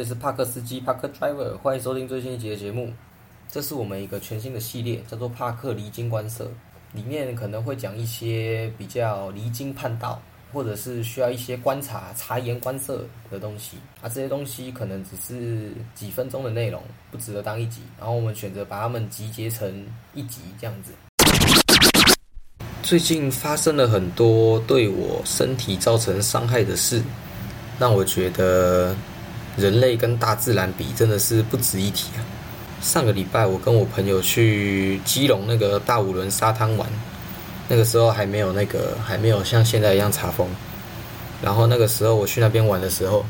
这里是帕克司机帕克 Driver，欢迎收听最新一集的节目。这是我们一个全新的系列，叫做帕克离经观色，里面可能会讲一些比较离经叛道，或者是需要一些观察、察言观色的东西。啊，这些东西可能只是几分钟的内容，不值得当一集。然后我们选择把它们集结成一集这样子。最近发生了很多对我身体造成伤害的事，让我觉得。人类跟大自然比，真的是不值一提啊！上个礼拜，我跟我朋友去基隆那个大五轮沙滩玩，那个时候还没有那个，还没有像现在一样查封。然后那个时候我去那边玩的时候，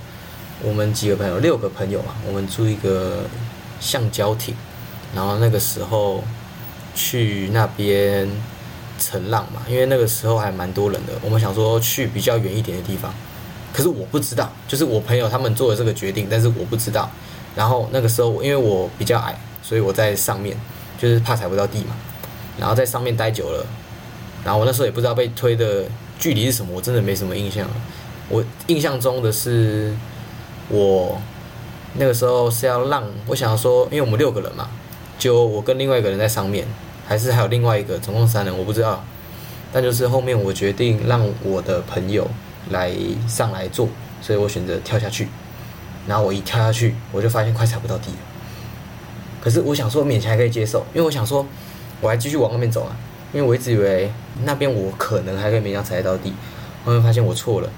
我们几个朋友，六个朋友嘛，我们租一个橡胶艇，然后那个时候去那边乘浪嘛，因为那个时候还蛮多人的，我们想说去比较远一点的地方。可是我不知道，就是我朋友他们做了这个决定，但是我不知道。然后那个时候，因为我比较矮，所以我在上面，就是怕踩不到地嘛。然后在上面待久了，然后我那时候也不知道被推的距离是什么，我真的没什么印象。我印象中的是，我那个时候是要让我想要说，因为我们六个人嘛，就我跟另外一个人在上面，还是还有另外一个，总共三人，我不知道。但就是后面我决定让我的朋友。来上来做，所以我选择跳下去。然后我一跳下去，我就发现快踩不到地了。可是我想说勉强还可以接受，因为我想说我还继续往外面走啊。因为我一直以为那边我可能还可以勉强踩得到地，后面发现我错了。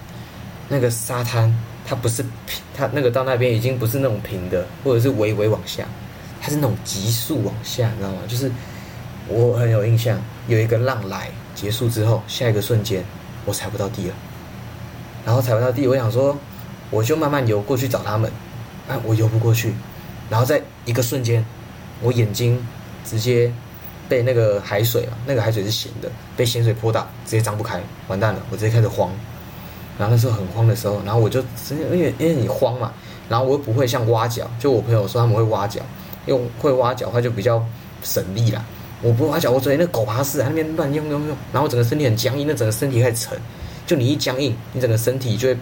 那个沙滩它不是平，它那个到那边已经不是那种平的，或者是微微往下，它是那种急速往下，你知道吗？就是我很有印象，有一个浪来结束之后，下一个瞬间我踩不到地了。然后踩不到地，我想说，我就慢慢游过去找他们，啊，我游不过去，然后在一个瞬间，我眼睛直接被那个海水啊，那个海水是咸的，被咸水泼到，直接张不开，完蛋了，我直接开始慌。然后那时候很慌的时候，然后我就直接因为因为你慌嘛，然后我又不会像挖脚，就我朋友说他们会挖脚，用会挖脚的话就比较省力啦。我不挖脚，我昨天那狗爬式在那边乱用用用，然后整个身体很僵硬，那整个身体开始沉。就你一僵硬，你整个身体就会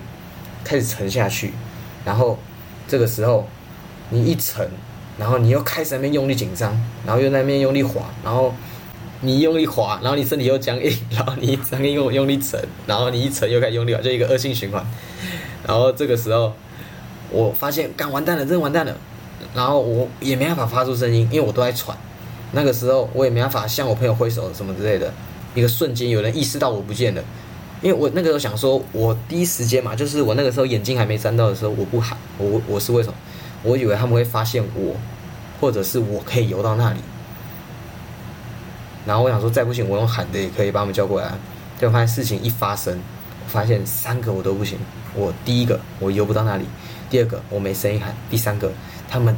开始沉下去，然后这个时候你一沉，然后你又开始那边用力紧张，然后又在那边用力滑，然后你用力滑，然后你身体又僵硬，然后你一僵硬又用力沉，然后你一沉又开始用力滑，就一个恶性循环。然后这个时候我发现干完蛋了，真完蛋了。然后我也没办法发出声音，因为我都在喘。那个时候我也没办法向我朋友挥手什么之类的。一个瞬间，有人意识到我不见了。因为我那个时候想说，我第一时间嘛，就是我那个时候眼睛还没沾到的时候，我不喊，我我是为什么？我以为他们会发现我，或者是我可以游到那里。然后我想说，再不行，我用喊的也可以把他们叫过来。结果发现事情一发生，我发现三个我都不行。我第一个我游不到那里，第二个我没声音喊，第三个他们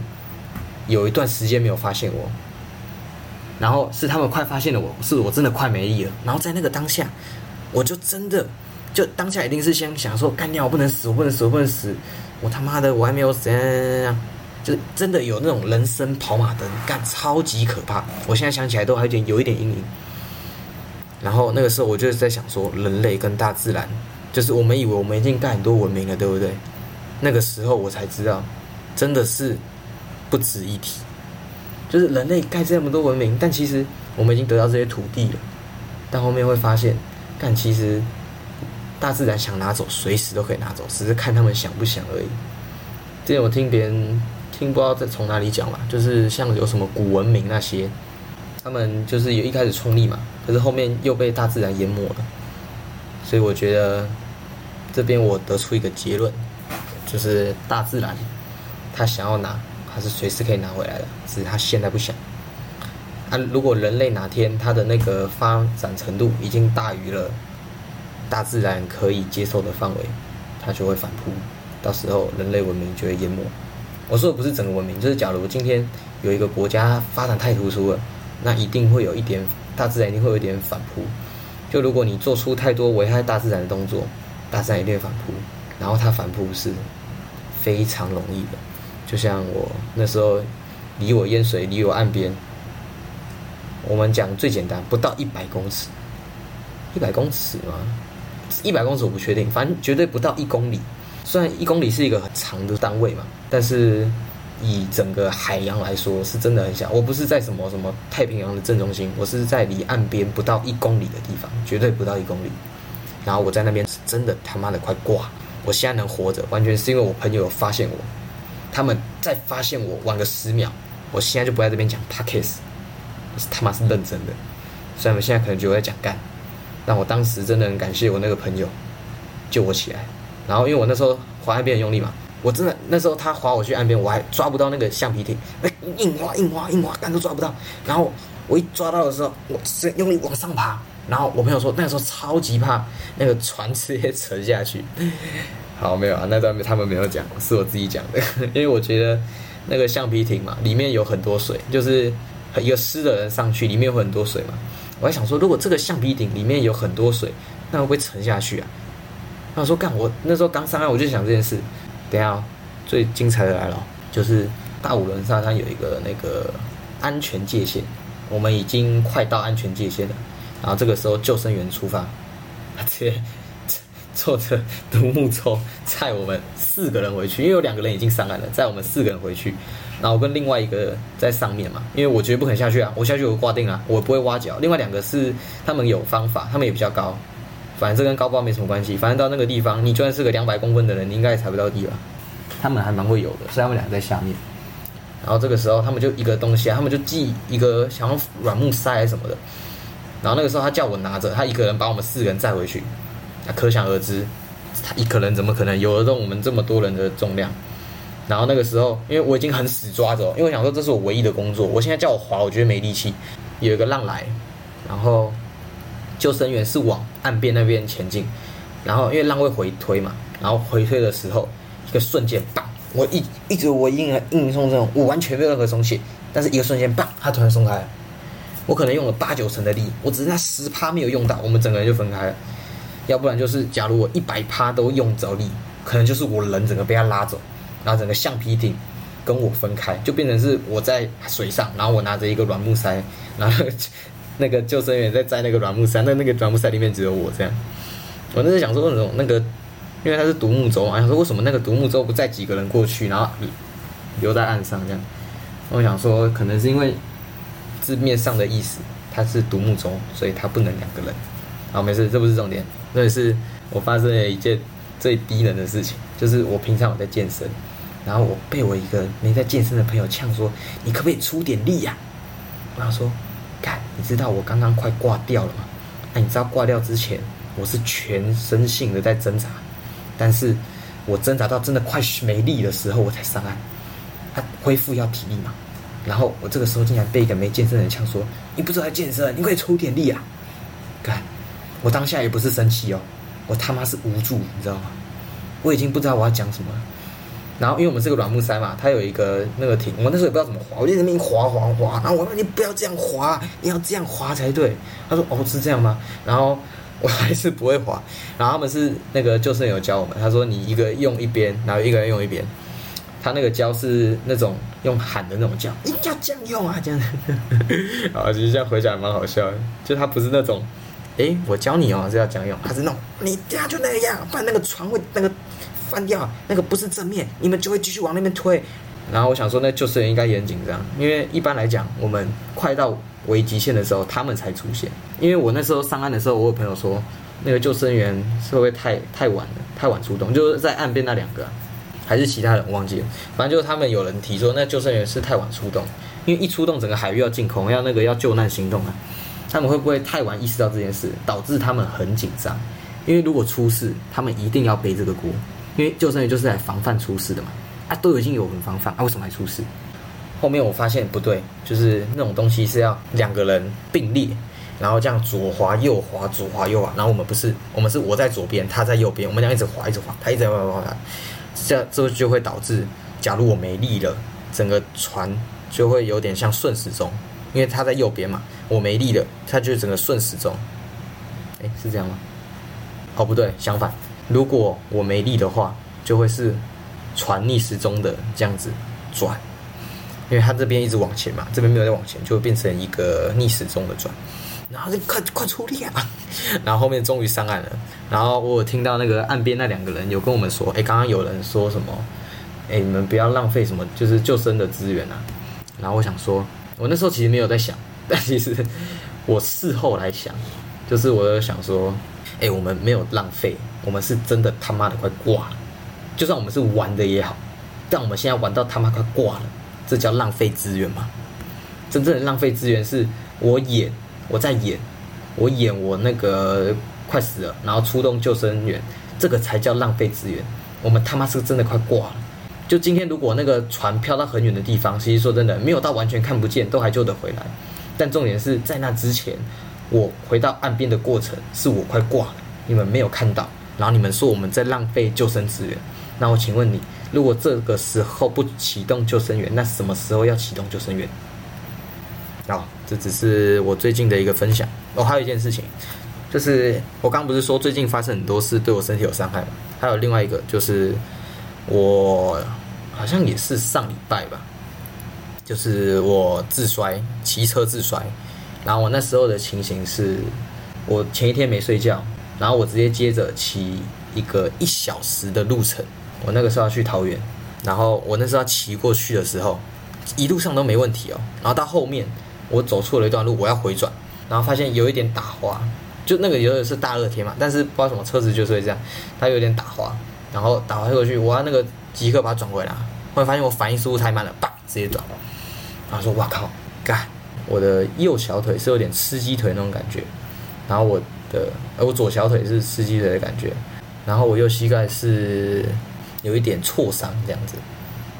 有一段时间没有发现我。然后是他们快发现了我，是我真的快没力了。然后在那个当下。我就真的，就当下一定是先想说，干掉我不能死，我不能死，我不能死，我他妈的我还没有死，就真的有那种人生跑马灯，干超级可怕。我现在想起来都还有点有一点阴影。然后那个时候我就是在想说，人类跟大自然，就是我们以为我们已经盖很多文明了，对不对？那个时候我才知道，真的是不值一提。就是人类盖这么多文明，但其实我们已经得到这些土地了，但后面会发现。但其实，大自然想拿走，随时都可以拿走，只是看他们想不想而已。之前我听别人听不知道在从哪里讲嘛，就是像有什么古文明那些，他们就是有一开始创立嘛，可是后面又被大自然淹没了。所以我觉得这边我得出一个结论，就是大自然他想要拿，还是随时可以拿回来的，只是他现在不想。那如果人类哪天他的那个发展程度已经大于了大自然可以接受的范围，它就会反扑，到时候人类文明就会淹没。我说的不是整个文明，就是假如今天有一个国家发展太突出了，那一定会有一点大自然一定会有一点反扑。就如果你做出太多危害大自然的动作，大自然一定会反扑，然后它反扑是非常容易的。就像我那时候离我淹水，离我岸边。我们讲最简单，不到一百公尺，一百公尺吗？一百公尺我不确定，反正绝对不到一公里。虽然一公里是一个很长的单位嘛，但是以整个海洋来说，是真的很小。我不是在什么什么太平洋的正中心，我是在离岸边不到一公里的地方，绝对不到一公里。然后我在那边是真的他妈的快挂。我现在能活着，完全是因为我朋友发现我，他们再发现我晚个十秒，我现在就不在这边讲 p a c k e s 他妈是认真的。虽然我现在可能觉得我在讲干，但我当时真的很感谢我那个朋友救我起来。然后因为我那时候滑岸边很用力嘛，我真的那时候他划我去岸边，我还抓不到那个橡皮艇，哎，硬滑硬滑硬滑，干都抓不到。然后我一抓到的时候，我是用力往上爬。然后我朋友说，那时候超级怕那个船直接沉下去。好，没有啊，那段他们没有讲，是我自己讲的。因为我觉得那个橡皮艇嘛，里面有很多水，就是一个湿的人上去，里面有很多水嘛。我还想说，如果这个橡皮艇里面有很多水，那会不会沉下去啊？他说干，我那时候刚上岸，我就想这件事。等下，最精彩的来了，就是大五轮沙滩有一个那个安全界限，我们已经快到安全界限了。然后这个时候救生员出发，直 接坐着独木舟载我们四个人回去，因为有两个人已经上岸了，载我们四个人回去。然后我跟另外一个在上面嘛，因为我绝对不肯下去啊，我下去我挂定啊，我不会挖脚。另外两个是他们有方法，他们也比较高，反正这跟高不高没什么关系。反正到那个地方，你就算是个两百公分的人，你应该也踩不到地吧？他们还蛮会游的，所以他们俩在下面。然后这个时候他们就一个东西啊，他们就系一个像软木塞什么的。然后那个时候他叫我拿着，他一个人把我们四个人载回去，那可想而知，他一个人怎么可能有得动我们这么多人的重量？然后那个时候，因为我已经很死抓着，因为我想说这是我唯一的工作，我现在叫我滑，我觉得没力气。有一个浪来，然后救生员是往岸边那边前进，然后因为浪会回推嘛，然后回推的时候，一个瞬间，棒！我一一直我硬硬松这种，我完全没有任何松懈，但是一个瞬间，棒！他突然松开了。我可能用了八九成的力，我只是那十趴没有用到，我们整个人就分开了。要不然就是，假如我一百趴都用着力，可能就是我人整个被他拉走，然后整个橡皮艇跟我分开，就变成是我在水上，然后我拿着一个软木塞，然后那个救生员在摘那个软木塞，那那个软木塞里面只有我这样。我那时想说，那种那个，因为它是独木舟嘛，想说为什么那个独木舟不载几个人过去，然后留在岸上这样？我想说，可能是因为。字面上的意思，它是独木舟，所以它不能两个人。好，没事，这不是重点。那是我发生了一件最低能的事情，就是我平常我在健身，然后我被我一个没在健身的朋友呛说：“你可不可以出点力呀？”我说：“看，你知道我刚刚快挂掉了吗？那你知道挂掉之前，我是全身性的在挣扎，但是我挣扎到真的快没力的时候，我才上岸。他恢复要体力嘛。”然后我这个时候竟然被一个没健身的人呛说：“你不知道健身，你可以出点力啊！”看，我当下也不是生气哦，我他妈是无助，你知道吗？我已经不知道我要讲什么。然后因为我们是个软木塞嘛，它有一个那个艇，我那时候也不知道怎么滑，我就在那边滑滑滑。然后我说：“你不要这样滑，你要这样滑才对。”他说：“哦，是这样吗？”然后我还是不会滑。然后他们是那个救生员教我们，他说：“你一个用一边，然后一个人用一边。”他那个教是那种用喊的那种教，你要这样用啊，这样。啊，其实这样回想蛮好笑的，就他不是那种，哎，我教你哦，是要这样用，还是弄，你这样就那样，不然那个船会那个翻掉，那个不是正面，你们就会继续往那边推。然后我想说，那救生员应该也很紧张，因为一般来讲，我们快到危极限的时候，他们才出现。因为我那时候上岸的时候，我有朋友说，那个救生员会不会太太晚了，太晚出动，就是在岸边那两个。还是其他人忘记了，反正就是他们有人提说，那救生员是太晚出动，因为一出动整个海域要进空，要那个要救难行动啊，他们会不会太晚意识到这件事，导致他们很紧张？因为如果出事，他们一定要背这个锅，因为救生员就是来防范出事的嘛，啊，都已经有人防范，啊，为什么还出事？后面我发现不对，就是那种东西是要两个人并列，然后这样左滑右滑，左滑右滑，然后我们不是，我们是我在左边，他在右边，我们俩一直滑一直滑，他一直在滑滑滑。这样这就会导致，假如我没力了，整个船就会有点像顺时钟，因为它在右边嘛，我没力了，它就整个顺时钟。哎，是这样吗？哦，不对，相反，如果我没力的话，就会是船逆时钟的这样子转，因为它这边一直往前嘛，这边没有在往前，就会变成一个逆时钟的转。然后就快快出力啊！然后后面终于上岸了。然后我有听到那个岸边那两个人有跟我们说，哎，刚刚有人说什么？哎，你们不要浪费什么，就是救生的资源啊。然后我想说，我那时候其实没有在想，但其实我事后来想，就是我想说，哎，我们没有浪费，我们是真的他妈的快挂了。就算我们是玩的也好，但我们现在玩到他妈快挂了，这叫浪费资源吗？真正的浪费资源是我演。我在演，我演我那个快死了，然后出动救生员，这个才叫浪费资源。我们他妈是真的快挂了。就今天，如果那个船漂到很远的地方，其实说真的，没有到完全看不见，都还救得回来。但重点是在那之前，我回到岸边的过程，是我快挂了，你们没有看到。然后你们说我们在浪费救生资源，那我请问你，如果这个时候不启动救生员，那什么时候要启动救生员？啊，这只是我最近的一个分享。哦，还有一件事情，就是我刚不是说最近发生很多事对我身体有伤害吗？还有另外一个，就是我好像也是上礼拜吧，就是我自摔，骑车自摔。然后我那时候的情形是，我前一天没睡觉，然后我直接接着骑一个一小时的路程。我那个时候要去桃园，然后我那时候要骑过去的时候，一路上都没问题哦。然后到后面。我走错了一段路，我要回转，然后发现有一点打滑，就那个有的是大热天嘛，但是不知道什么车子就是会这样，它有点打滑，然后打滑过去，我要那个即刻把它转回来，后来发现我反应速度太慢了，叭直接转，然后说哇靠，干，我的右小腿是有点吃鸡腿那种感觉，然后我的呃我左小腿是吃鸡腿的感觉，然后我右膝盖是有一点挫伤这样子，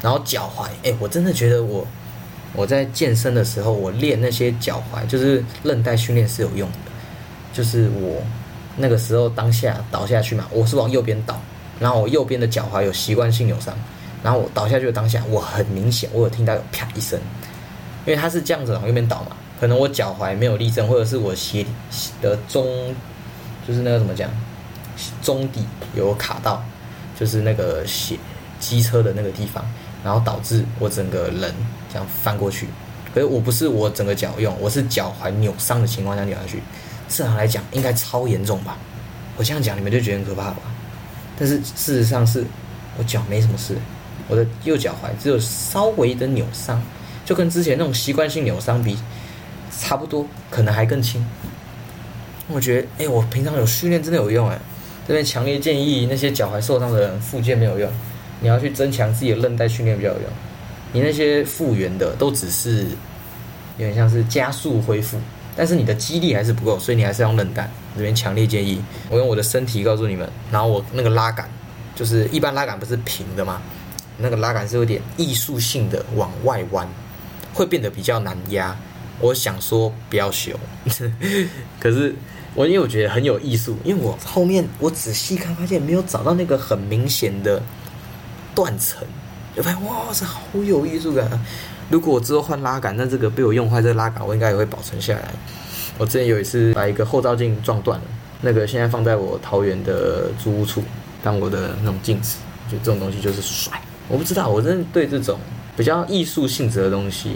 然后脚踝，哎，我真的觉得我。我在健身的时候，我练那些脚踝，就是韧带训练是有用的。就是我那个时候当下倒下去嘛，我是往右边倒，然后我右边的脚踝有习惯性扭伤，然后我倒下去的当下，我很明显我有听到有啪一声，因为它是这样子往右边倒嘛，可能我脚踝没有立正，或者是我鞋的中，就是那个怎么讲，中底有卡到，就是那个鞋机车的那个地方。然后导致我整个人这样翻过去，可是我不是我整个脚用，我是脚踝扭伤的情况下扭下去，正常来讲应该超严重吧？我这样讲你们就觉得很可怕吧？但是事实上是我脚没什么事，我的右脚踝只有稍微的扭伤，就跟之前那种习惯性扭伤比差不多，可能还更轻。我觉得，哎，我平常有训练真的有用哎，这边强烈建议那些脚踝受伤的人复健没有用。你要去增强自己的韧带训练比较有用，你那些复原的都只是有点像是加速恢复，但是你的肌力还是不够，所以你还是要用韧带。这边强烈建议我用我的身体告诉你们，然后我那个拉杆就是一般拉杆不是平的吗？那个拉杆是有点艺术性的往外弯，会变得比较难压。我想说不要修，可是我因为我觉得很有艺术，因为我后面我仔细看发现没有找到那个很明显的。断层，就发现哇，这好有艺术感啊！如果我之后换拉杆，那这个被我用坏这拉杆，我应该也会保存下来。我之前有一次把一个后照镜撞断了，那个现在放在我桃园的租屋处当我的那种镜子，就这种东西就是帅。我不知道，我真的对这种比较艺术性质的东西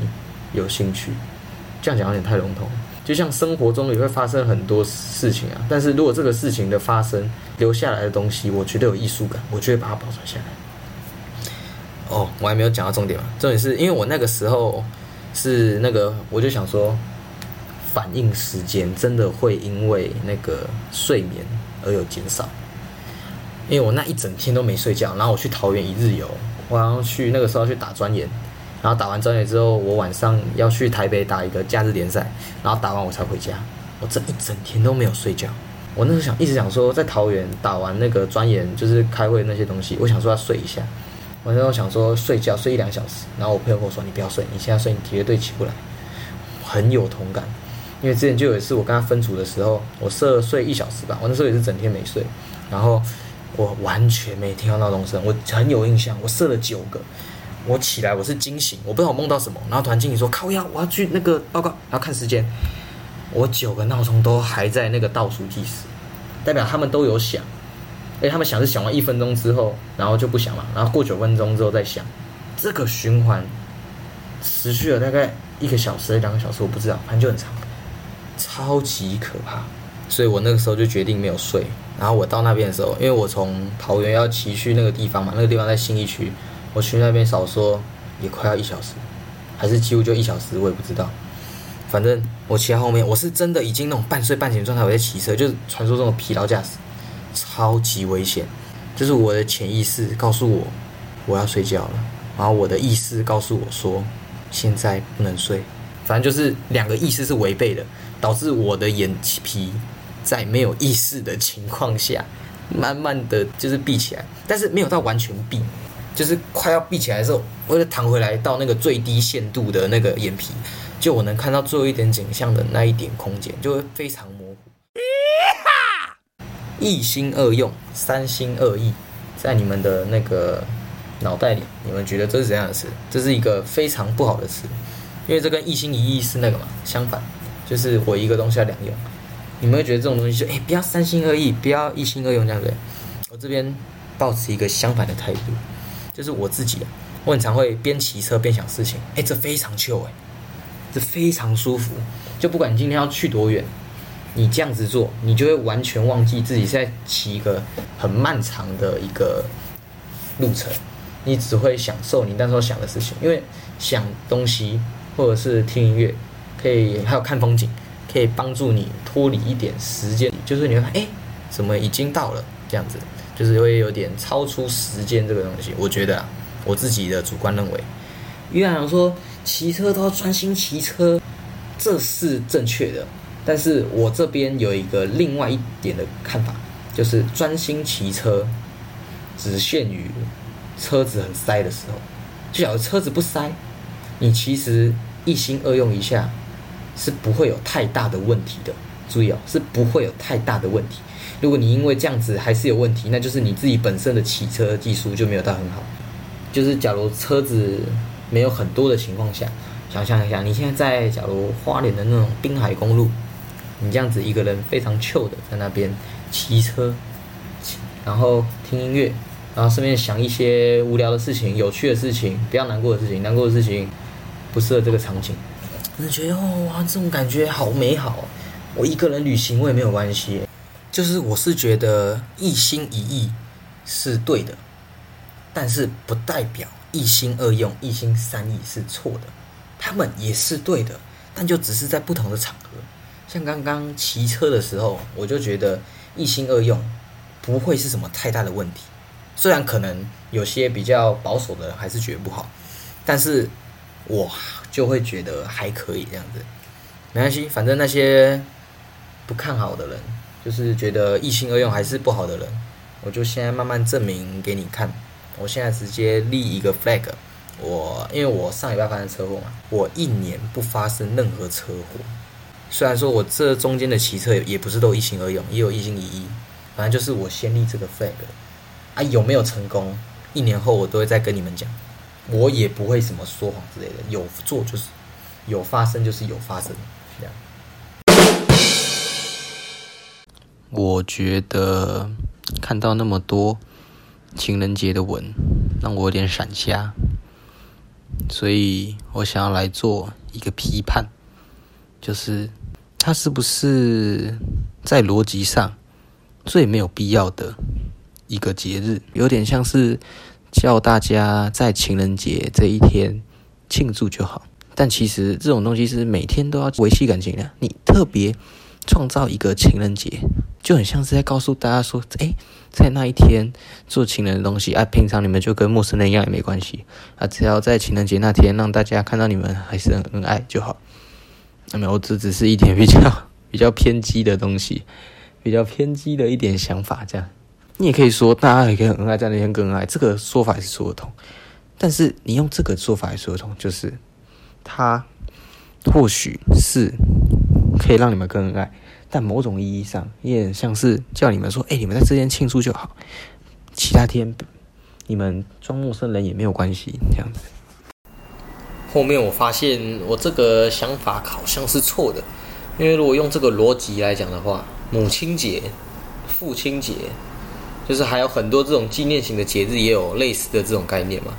有兴趣。这样讲有点太笼统，就像生活中也会发生很多事情啊，但是如果这个事情的发生留下来的东西，我觉得有艺术感，我就会把它保存下来。哦，我还没有讲到重点嘛。重点是因为我那个时候是那个，我就想说，反应时间真的会因为那个睡眠而有减少。因为我那一整天都没睡觉，然后我去桃园一日游，我要去那个时候去打专研，然后打完专研之后，我晚上要去台北打一个假日联赛，然后打完我才回家。我这一整天都没有睡觉。我那时候想一直想说，在桃园打完那个专研，就是开会那些东西，我想说要睡一下。我那时候想说睡觉睡一两小时，然后我朋友跟我说：“你不要睡，你现在睡你绝对起不来。”很有同感，因为之前就有一次我跟他分组的时候，我设睡一小时吧，我那时候也是整天没睡，然后我完全没听到闹钟声，我很有印象，我设了九个，我起来我是惊醒，我不知道我梦到什么，然后团经理说：“靠呀，我要去那个报告，然后看时间，我九个闹钟都还在那个倒数计时，代表他们都有响。”哎，他们想是想完一分钟之后，然后就不响了，然后过九分钟之后再响，这个循环持续了大概一个小时、两个小时，我不知道，反正就很长。超级可怕。所以我那个时候就决定没有睡。然后我到那边的时候，因为我从桃园要骑去那个地方嘛，那个地方在新义区，我去那边少说也快要一小时，还是几乎就一小时，我也不知道。反正我骑到后面，我是真的已经那种半睡半醒状态，我在骑车，就是传说中的疲劳驾驶，超级危险。就是我的潜意识告诉我我要睡觉了，然后我的意识告诉我说现在不能睡。反正就是两个意识是违背的，导致我的眼皮在没有意识的情况下，慢慢的就是闭起来，但是没有到完全闭，就是快要闭起来的时候，我就弹回来到那个最低限度的那个眼皮。就我能看到最后一点景象的那一点空间，就会非常模糊。一心二用，三心二意，在你们的那个脑袋里，你们觉得这是怎样的词？这是一个非常不好的词，因为这跟一心一意是那个嘛，相反，就是我一个东西要两用。你们会觉得这种东西就哎，不要三心二意，不要一心二用，这样子。我这边保持一个相反的态度，就是我自己，我很常会边骑车边想事情，哎，这非常秀哎。这非常舒服，就不管你今天要去多远，你这样子做，你就会完全忘记自己在骑一个很漫长的一个路程，你只会享受你那时候想的事情。因为想东西或者是听音乐，可以还有看风景，可以帮助你脱离一点时间，就是你会哎，怎么已经到了这样子，就是会有点超出时间这个东西。我觉得啊我自己的主观认为，于洋说。骑车都要专心骑车，这是正确的。但是我这边有一个另外一点的看法，就是专心骑车只限于车子很塞的时候。就假如车子不塞，你其实一心二用一下是不会有太大的问题的。注意哦，是不会有太大的问题。如果你因为这样子还是有问题，那就是你自己本身的骑车技术就没有到很好。就是假如车子。没有很多的情况下，想象一下，你现在在假如花莲的那种滨海公路，你这样子一个人非常 chill 的在那边骑车，然后听音乐，然后顺便想一些无聊的事情、有趣的事情、不要难过的事情、难过的事情，不适合这个场景。我觉得哦哇，这种感觉好美好。我一个人旅行我也没有关系，就是我是觉得一心一意是对的，但是不代表。一心二用、一心三意是错的，他们也是对的，但就只是在不同的场合。像刚刚骑车的时候，我就觉得一心二用不会是什么太大的问题。虽然可能有些比较保守的人还是觉得不好，但是我就会觉得还可以这样子。没关系，反正那些不看好的人，就是觉得一心二用还是不好的人，我就现在慢慢证明给你看。我现在直接立一个 flag，我因为我上礼拜发生车祸嘛，我一年不发生任何车祸。虽然说我这中间的骑车也不是都一心二用，也有一心一意，反正就是我先立这个 flag，啊有没有成功，一年后我都会再跟你们讲，我也不会什么说谎之类的，有做就是有发生就是有发生，这样。我觉得看到那么多。情人节的吻让我有点闪瞎，所以我想要来做一个批判，就是它是不是在逻辑上最没有必要的一个节日，有点像是叫大家在情人节这一天庆祝就好，但其实这种东西是每天都要维系感情的，你特别。创造一个情人节，就很像是在告诉大家说：“哎，在那一天做情人的东西啊，平常你们就跟陌生人一样也没关系啊，只要在情人节那天让大家看到你们还是很恩爱就好。”那么我这只是一点比较比较偏激的东西，比较偏激的一点想法。这样，你也可以说大家也可以很恩爱，在那天更恩爱，这个说法也是说得通。但是你用这个说法来说得通，就是他或许是。可以让你们更恩爱，但某种意义上也像是叫你们说：“哎，你们在这天庆祝就好，其他天你们装陌生人也没有关系。”这样子。后面我发现我这个想法好像是错的，因为如果用这个逻辑来讲的话，母亲节、父亲节，就是还有很多这种纪念型的节日也有类似的这种概念嘛，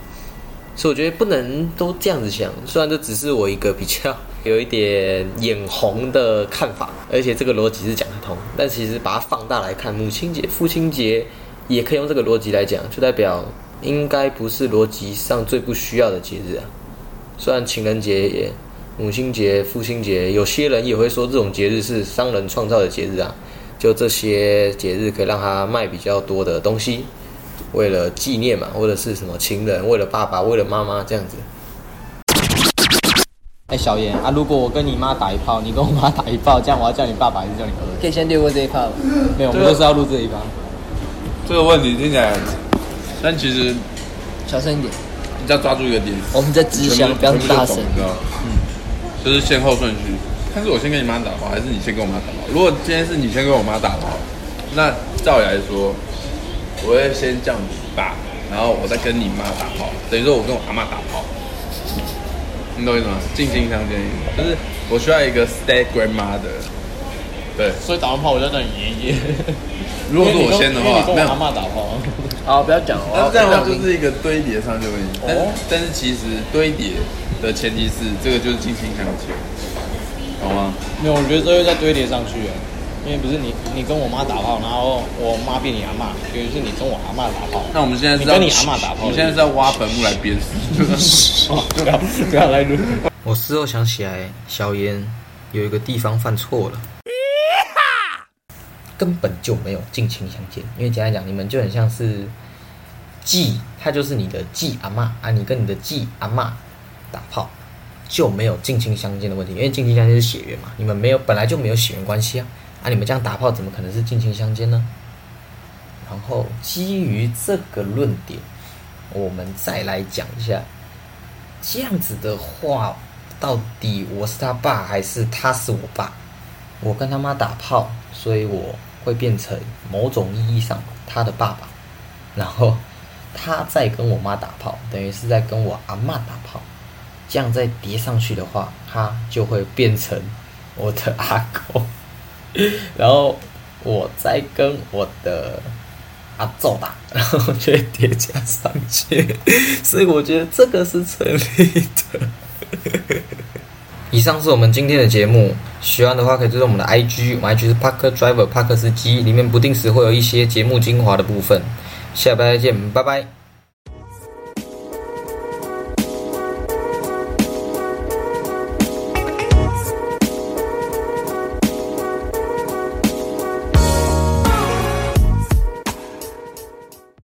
所以我觉得不能都这样子想。虽然这只是我一个比较。有一点眼红的看法，而且这个逻辑是讲得通。但其实把它放大来看，母亲节、父亲节也可以用这个逻辑来讲，就代表应该不是逻辑上最不需要的节日啊。虽然情人节也。母亲节、父亲节，有些人也会说这种节日是商人创造的节日啊。就这些节日可以让他卖比较多的东西，为了纪念嘛，或者是什么情人，为了爸爸，为了妈妈这样子。哎，小严啊，如果我跟你妈打一炮，你跟我妈打一炮，这样我要叫你爸爸还是叫你哥哥？可以先略过这一炮。没有，我们都是要录这一趴。这个问题听起来，但其实小声一点，你要抓住一个点。我们在直销，不要大声。嗯。就是先后顺序，看是我先跟你妈打炮，还是你先跟我妈打炮？如果今天是你先跟我妈打炮，那照理来说，我会先叫你爸，然后我再跟你妈打炮，等于说我跟我阿妈打炮，你懂我意思吗？近亲相间，就是我需要一个 step grandmother，对。所以打完炮我就叫你爷爷。如果是我先的话，没有阿妈打炮。好，不要讲了。那这样的话就是一个堆叠上就问题，但但是其实堆叠。的前提是这个就是近亲相亲，懂吗？没有，我觉得这又在堆叠上去啊，因为不是你你跟我妈打炮，然后我妈变你阿妈，等于是你跟我阿妈打炮。那我们现在是跟你阿妈打炮，你现在是要挖坟墓来鞭尸？不要不要来录。我事后想起来，小严有一个地方犯错了，根本就没有近亲相见，因为简单讲，你们就很像是继，他就是你的继阿妈啊，你跟你的继阿妈。打炮就没有近亲相间的问题，因为近亲相间是血缘嘛，你们没有本来就没有血缘关系啊，啊，你们这样打炮怎么可能是近亲相间呢？然后基于这个论点，我们再来讲一下，这样子的话，到底我是他爸还是他是我爸？我跟他妈打炮，所以我会变成某种意义上他的爸爸，然后他在跟我妈打炮，等于是在跟我阿妈打炮。这样再叠上去的话，它就会变成我的阿公，然后我再跟我的阿揍打，然后就叠加上去，所以我觉得这个是成立的。以上是我们今天的节目，喜欢的话可以追踪我们的 IG，我们 IG 是 Parker Driver 帕克斯基，里面不定时会有一些节目精华的部分。下拜再见，拜拜。